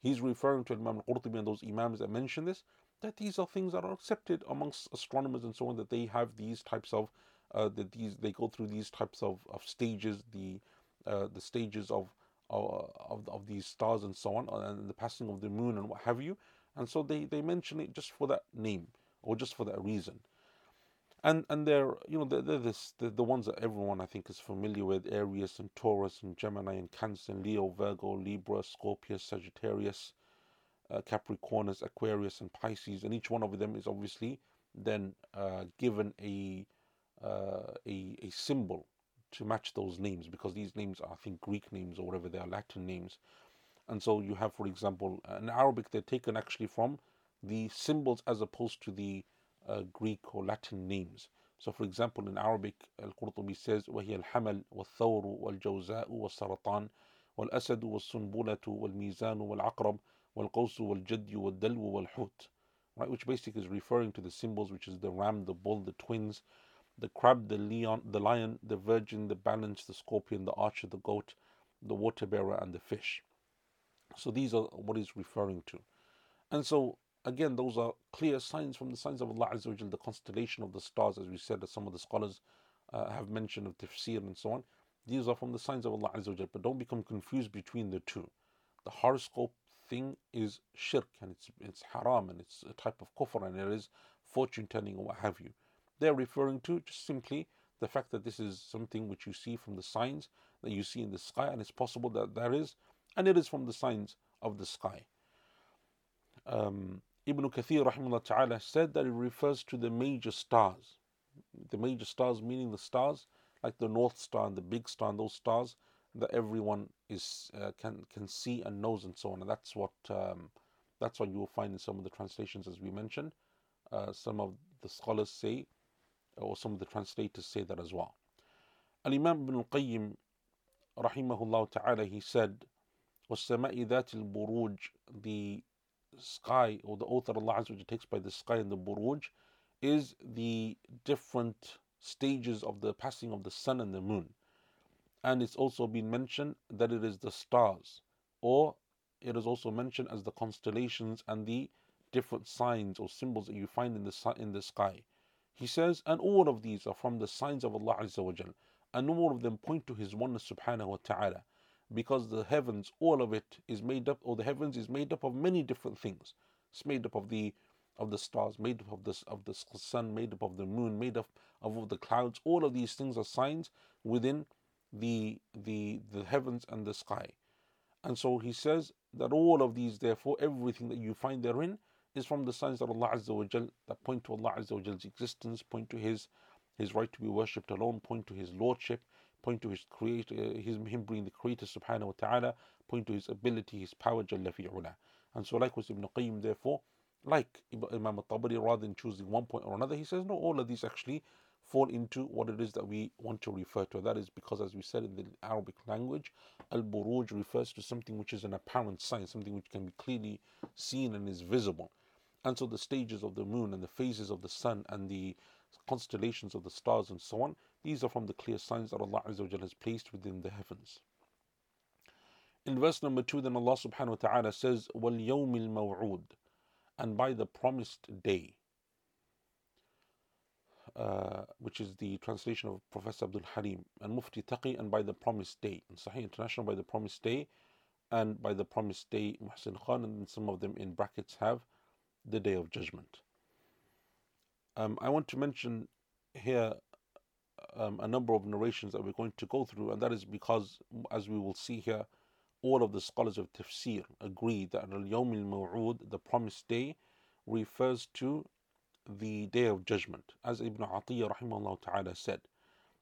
He's referring to Imam al-Qurtubi and those imams that mention this, that these are things that are accepted amongst astronomers and so on, that they have these types of, that these they go through these types of, of stages, the uh, the stages of, of of these stars and so on, and the passing of the moon and what have you, and so they they mention it just for that name or just for that reason. And and they're you know they're, they're this the, the ones that everyone I think is familiar with Aries and Taurus and Gemini and Cancer and Leo Virgo Libra Scorpio Sagittarius uh, Capricornus Aquarius and Pisces. And each one of them is obviously then uh, given a, uh, a a symbol to match those names because these names are I think Greek names or whatever they are Latin names and so you have for example in Arabic they're taken actually from the symbols as opposed to the uh, Greek or Latin names. So, for example, in Arabic, Al Qurtubi says, وهي الحمل والثور والجوزاء والسرطان والأسد والسنبلة والميزان والعقرب والقوس والجدي والدلو والحوت. Right, which basically is referring to the symbols, which is the ram, the bull, the twins, the crab, the lion, the lion, the virgin, the balance, the scorpion, the archer, the goat, the water bearer, and the fish. So these are what he's referring to. And so Again, those are clear signs from the signs of Allah Azza wa the constellation of the stars, as we said, as some of the scholars uh, have mentioned of tafsir and so on. These are from the signs of Allah Azza wa but don't become confused between the two. The horoscope thing is shirk and it's it's haram and it's a type of kufr and it is fortune telling or what have you. They're referring to just simply the fact that this is something which you see from the signs that you see in the sky, and it's possible that there is, and it is from the signs of the sky. Um, Ibn Kathir rahimahullah ta'ala said that it refers to the major stars. The major stars meaning the stars like the North Star and the Big Star and those stars that everyone is uh, can can see and knows and so on. And that's what um, that's what you will find in some of the translations as we mentioned. Uh, some of the scholars say, or some of the translators say that as well. Al Imam Ibn Al Qayyim, rahimahullah ta'ala, he said, وَالسَّمَاءِ ذَاتِ الْبُرُوجِ The sky or the oath that Allah Azza takes by the sky and the buruj is the different stages of the passing of the sun and the moon. And it's also been mentioned that it is the stars, or it is also mentioned as the constellations and the different signs or symbols that you find in the in the sky. He says, and all of these are from the signs of Allah Azza wa and all of them point to His oneness Subhanahu wa Taala because the heavens, all of it is made up, or the heavens is made up of many different things. It's made up of the of the stars, made up of this of the sun, made up of the moon, made up of all the clouds. All of these things are signs within the the the heavens and the sky. And so he says that all of these, therefore, everything that you find therein is from the signs that Allah Azza wa Jal that point to Allah Azza wa Jal's existence, point to His His right to be worshipped alone, point to His lordship, point to his creator, uh, his, him being the creator subhanahu wa ta'ala, point to his ability, his power, jalla fi'ula. And so likewise Ibn Qayyim therefore, like Imam al-Tabari, rather than choosing one point or another, he says, no, all of these actually fall into what it is that we want to refer to. That is because, as we said in the Arabic language, al-buruj refers to something which is an apparent sign, something which can be clearly seen and is visible and so the stages of the moon and the phases of the sun and the constellations of the stars and so on, these are from the clear signs that Allah Azza has placed within the heavens. In verse number two, then Allah subhanahu wa ta'ala says, وَالْيَوْمِ الْمَوْعُودِ And by the promised day, uh, which is the translation of Professor Abdul Haleem, and Mufti Taqi, and by the promised day, and Sahih International by the promised day, and by the promised day, Muhsin Khan, and some of them in brackets have the day of judgment. Um, I want to mention here um, a number of narrations that we're going to go through, and that is because, as we will see here, all of the scholars of tafsir agree that al yawm al the promised day, refers to the day of judgment, as Ibn Atiyah rahimahullah ta'ala said.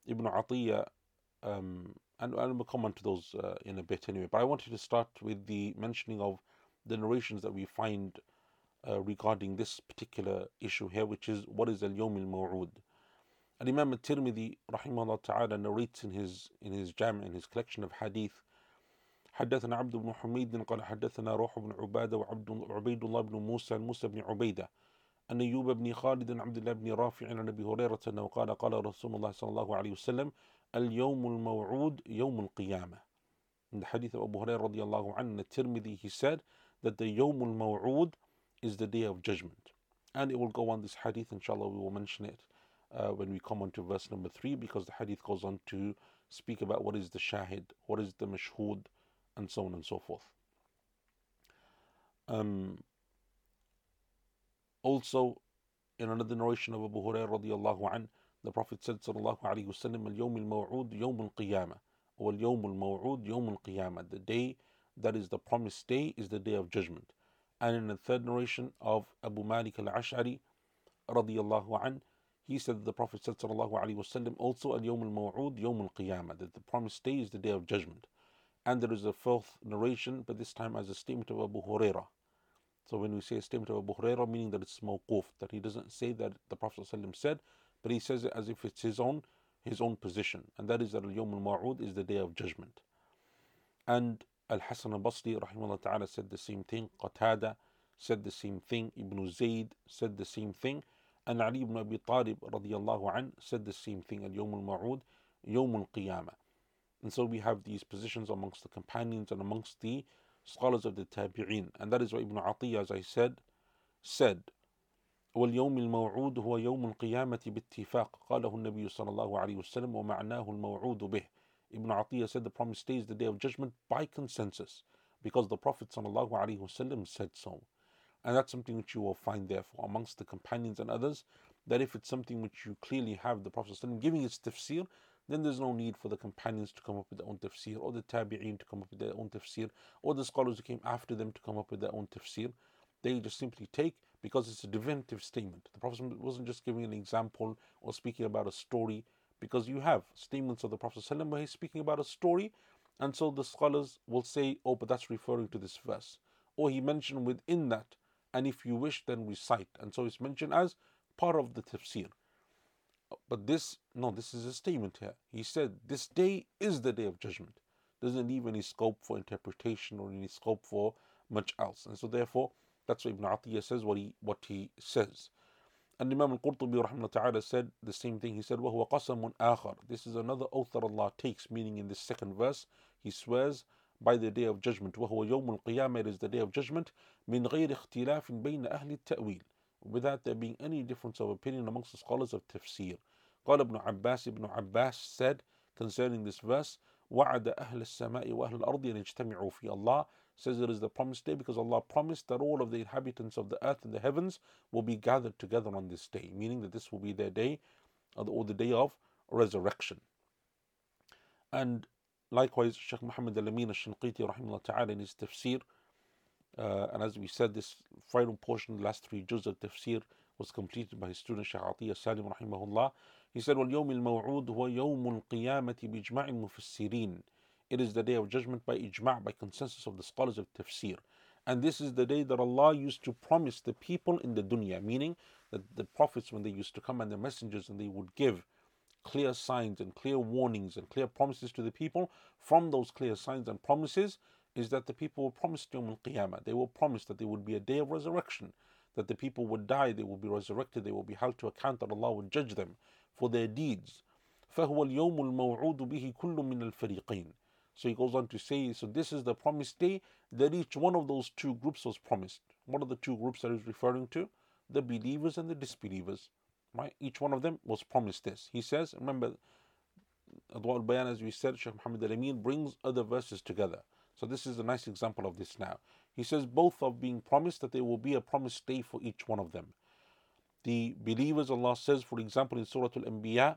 Ibn Atiyah um, and, and we'll come on to those uh, in a bit anyway. But I wanted to start with the mentioning of the narrations that we find uh, regarding this particular issue here, which is what is al Yawm al Maw'ud. And Imam al-Tirmidhi rahimahullah ta'ala narrates in his in his jam in his collection of hadith حدثنا عبد بن حميد قال حدثنا روح بن عبادة وعبد عبيد الله بن موسى موسى بن عبيدة أن أيوب بن خالد عبد الله بن رافع عن أبي هريرة أنه قال قال رسول الله صلى الله عليه وسلم اليوم الموعود يوم القيامة In the hadith of Abu Hurairah radiallahu anhu, the Tirmidhi, he said that the Yawm al-Maw'ud is the day of judgment. And it will go on this hadith, inshallah, we will mention it uh, when we come on to verse number 3 because the hadith goes on to speak about what is the shahid, what is the mashhud, and so on and so forth. Um, also, in another narration of Abu Hurairah the Prophet said sallallahu alayhi wasallam, "Al-yawm al-maw'ud yawm al-qiyamah." Or al-yawm al-maw'ud yawm al-qiyamah. The day that is the promised day is the day of judgment. And in the third narration of Abu Malik radiallahu an, he said that the Prophet said sallallahu alayhi wasallam also al-yawm al-maw'ud yawm al-qiyamah. That the promised day is the day of judgment. And there is a fourth narration, but this time as a statement of Abu Hurairah. So when we say a statement of Abu Hurairah, meaning that it's mawquf, that he doesn't say that the Prophet said, but he says it as if it's his own his own position, and that is that al-yawm al-ma'ud is the day of judgment. And Al-Hasan al-Basri rahimahullah ta'ala said the same thing, Qatada said the same thing, Ibn Zayd said the same thing, and Ali ibn Abi Talib radiallahu an said the same thing, al-yawm al-ma'ud, yawm al-qiyamah. And so we have these positions amongst the companions and amongst the scholars of the Tabi'een. And that is what Ibn Atiyah, as I said, said. واليوم الموعود هو يوم القيامة باتفاق قاله النبي صلى الله عليه وسلم ومعناه الموعود به Ibn Atiyah said the promise stays the day of judgment by consensus because the Prophet said so. And that's something which you will find, therefore, amongst the companions and others, that if it's something which you clearly have the Prophet ﷺ giving its tafsir, then there's no need for the companions to come up with their own tafsir, or the tabi'een to come up with their own tafsir, or the scholars who came after them to come up with their own tafsir. They just simply take because it's a definitive statement. The Prophet wasn't just giving an example or speaking about a story because you have statements of the Prophet where he's speaking about a story, and so the scholars will say, Oh, but that's referring to this verse. Or he mentioned within that, and if you wish, then recite. And so it's mentioned as part of the tafsir. But this, no, this is a statement here. He said, This day is the day of judgment. Doesn't leave any scope for interpretation or any scope for much else. And so, therefore, that's what Ibn Atiyah says, what he, what he says. And Imam al-Qurtubi rahmah ta'ala said the same thing. He said, وَهُوَ قَسَمٌ آخر. This is another oath that Allah takes, meaning in this second verse, He swears by the day of judgment. وَهُوَ يَوْمُ الْقِيَامَةِ It is the day of judgment. مِنْ غَيْرِ اخْتِلَافٍ بَيْنَ أَهْلِ التَّأْوِيلِ without there being any difference of opinion amongst the scholars of tafsir. قال ابن عباس ابن Abbas said concerning this verse وعد أهل السماء وأهل الأرض أن يجتمعوا في Allah says it is the promised day because Allah promised that all of the inhabitants of the earth and the heavens will be gathered together on this day, meaning that this will be their day or the day of resurrection. And likewise, Shaykh Muhammad al-Amin al-Shinqiti rahimahullah ta'ala in his tafsir uh, and as we said, this final portion, the last three juz of tafsir, was completed by his student Shaykh Atiyah Salim rahimahullah. He said, وَالْيَوْمِ الْمَوْعُودُ هُوَ يَوْمُ الْقِيَامَةِ بِإِجْمَعِ الْمُفَسِّرِينَ It is the day of judgment by ijma' by consensus of the scholars of tafsir. And this is the day that Allah used to promise the people in the dunya, meaning that the prophets, when they used to come and the messengers, and they would give clear signs and clear warnings and clear promises to the people, from those clear signs and promises, is that the people were promised Yawm al-Qiyamah. They were promised that there would be a day of resurrection, that the people would die, they would be resurrected, they will be held to account, that Allah would judge them for their deeds. فهو اليوم الموعود به كل من الفريقين. so he goes on to say, so this is the promised day that each one of those two groups was promised. What are the two groups that he's referring to? The believers and the disbelievers. Right? Each one of them was promised this. He says, remember, Adwa al-Bayan, as we said, Shaykh Muhammad al-Amin brings other verses together. So this is a nice example of this now. He says both are being promised that there will be a promised day for each one of them. The believers, Allah says, for example, in Surah Al-Anbiya,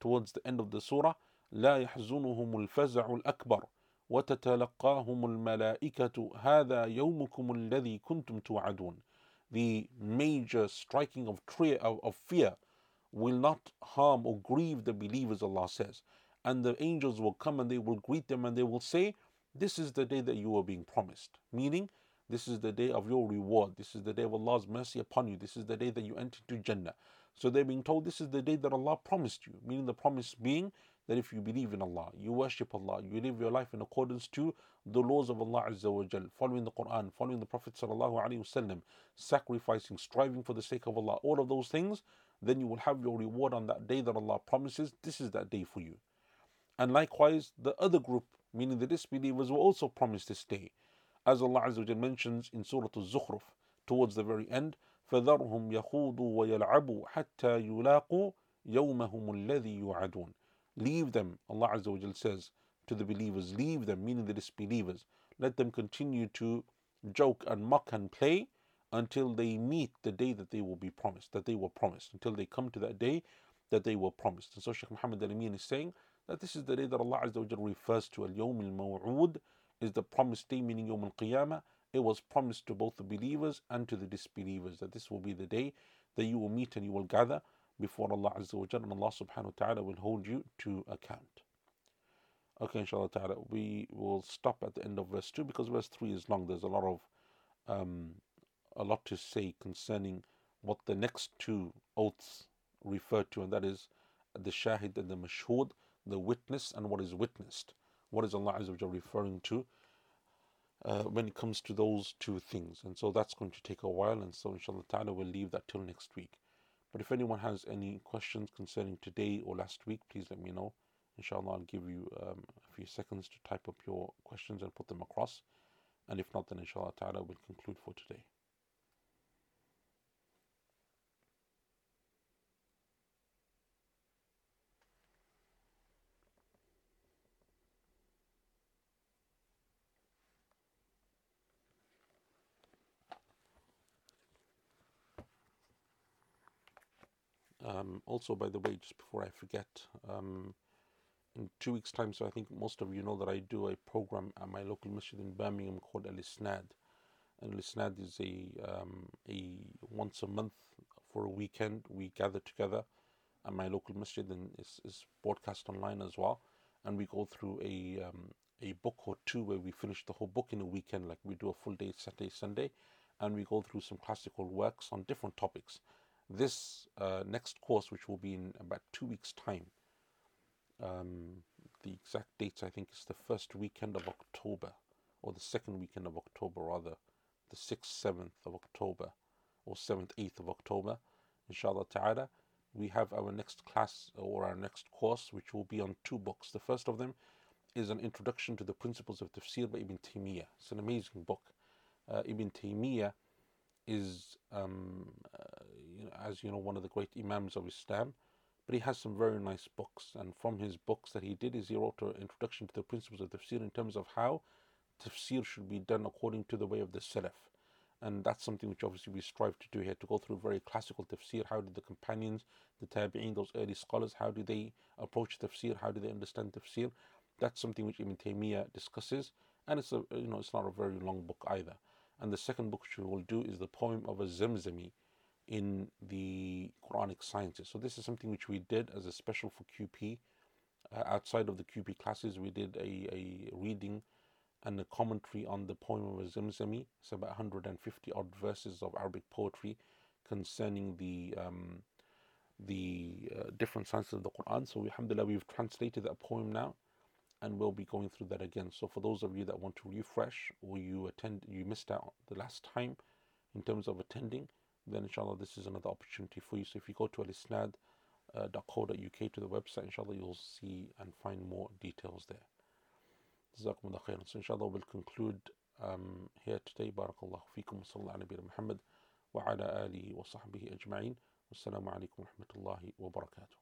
towards the end of the surah, لا يحزنهم الفزع الأكبر وتتلقاهم الملائكة هذا يومكم الذي كنتم توعدون. The major striking of, of fear will not harm or grieve the believers, Allah says. and the angels will come and they will greet them and they will say, This is the day that you were being promised. Meaning, this is the day of your reward. This is the day of Allah's mercy upon you. This is the day that you enter into Jannah. So they're being told this is the day that Allah promised you. Meaning the promise being that if you believe in Allah, you worship Allah, you live your life in accordance to the laws of Allah Azza wa Jal, following the Quran, following the Prophet Sallallahu Alaihi Wasallam, sacrificing, striving for the sake of Allah, all of those things, then you will have your reward on that day that Allah promises. This is that day for you. And likewise, the other group, meaning the disbelievers, were also promised this day. As Allah Azza wa mentions in Surah Al-Zukhruf, towards the very end, فَذَرْهُمْ يَخُوضُوا وَيَلْعَبُوا حَتَّى يُلَاقُوا يَوْمَهُمُ الَّذِي يُوعَدُونَ Leave them, Allah Azza wa says to the believers, leave them, meaning the disbelievers. Let them continue to joke and mock and play until they meet the day that they will be promised, that they were promised, until they come to that day that they were promised. And so Shaykh Muhammad al-Amin is saying that this is the day that Allah Azza wa refers to al-Yawm al-Maw'ud, is the promised day, meaning Yawm al-Qiyamah. It was promised to both the believers and to the disbelievers that this will be the day that you will meet and you will gather before Allah Azza wa and Allah subhanahu wa ta'ala will hold you to account. Okay, inshallah ta'ala, we will stop at the end of verse 2 because verse 3 is long. There's a lot of um, a lot to say concerning what the next two oaths refer to, and that is the shahid and the mashhud, the witness and what is witnessed. What is Allah Azza wa referring to uh, when it comes to those two things? And so that's going to take a while, and so inshallah ta'ala we'll leave that till next week. But if anyone has any questions concerning today or last week, please let me know. Inshallah, I'll give you um, a few seconds to type up your questions and put them across. And if not, then inshallah ta'ala we'll conclude for today. Um, also, by the way, just before I forget, um, in two weeks' time, so I think most of you know that I do a program at my local masjid in Birmingham called Al Isnad. And Al Isnad is a, um, a once a month for a weekend. We gather together at my local masjid and it's, it's broadcast online as well. And we go through a, um, a book or two where we finish the whole book in a weekend, like we do a full day Saturday, Sunday. And we go through some classical works on different topics this uh, next course, which will be in about two weeks' time, um, the exact dates I think is the first weekend of October, or the second weekend of October, rather, the 6th, 7th of October, or 7th, 8th of October, inshallah ta'ala. We have our next class or our next course, which will be on two books. The first of them is an introduction to the principles of tafsir by Ibn Taymiyyah. It's an amazing book. Uh, Ibn Taymiyyah is, um, you know, as you know, one of the great Imams of Islam. But he has some very nice books, and from his books that he did is he wrote an introduction to the principles of tafsir in terms of how tafsir should be done according to the way of the Salaf. And that's something which obviously we strive to do here to go through very classical tafsir. How did the companions, the tabi'in, those early scholars, how do they approach tafsir? How do they understand tafsir? That's something which Ibn Taymiyyah discusses, and it's a you know it's not a very long book either. And the second book which we will do is the poem of a Zamzami in the Quranic sciences. So this is something which we did as a special for QP. Uh, outside of the QP classes, we did a, a reading and a commentary on the poem of Zamzami. It's about 150 odd verses of Arabic poetry concerning the um, the uh, different sciences of the Quran. So, alhamdulillah, we've translated that poem now and we'll be going through that again. So for those of you that want to refresh or you attend, you missed out the last time in terms of attending, then inshallah this is another opportunity for you. So if you go to alisnad.co.uk uh, to the website, inshallah you'll see and find more details there. جزاكم الله So inshallah we'll conclude um, here today. Barakallahu fikum wa sallallahu ala Muhammad wa ala alihi wa sahbihi ajma'in. Wassalamu alaikum wa rahmatullahi wa barakatuh.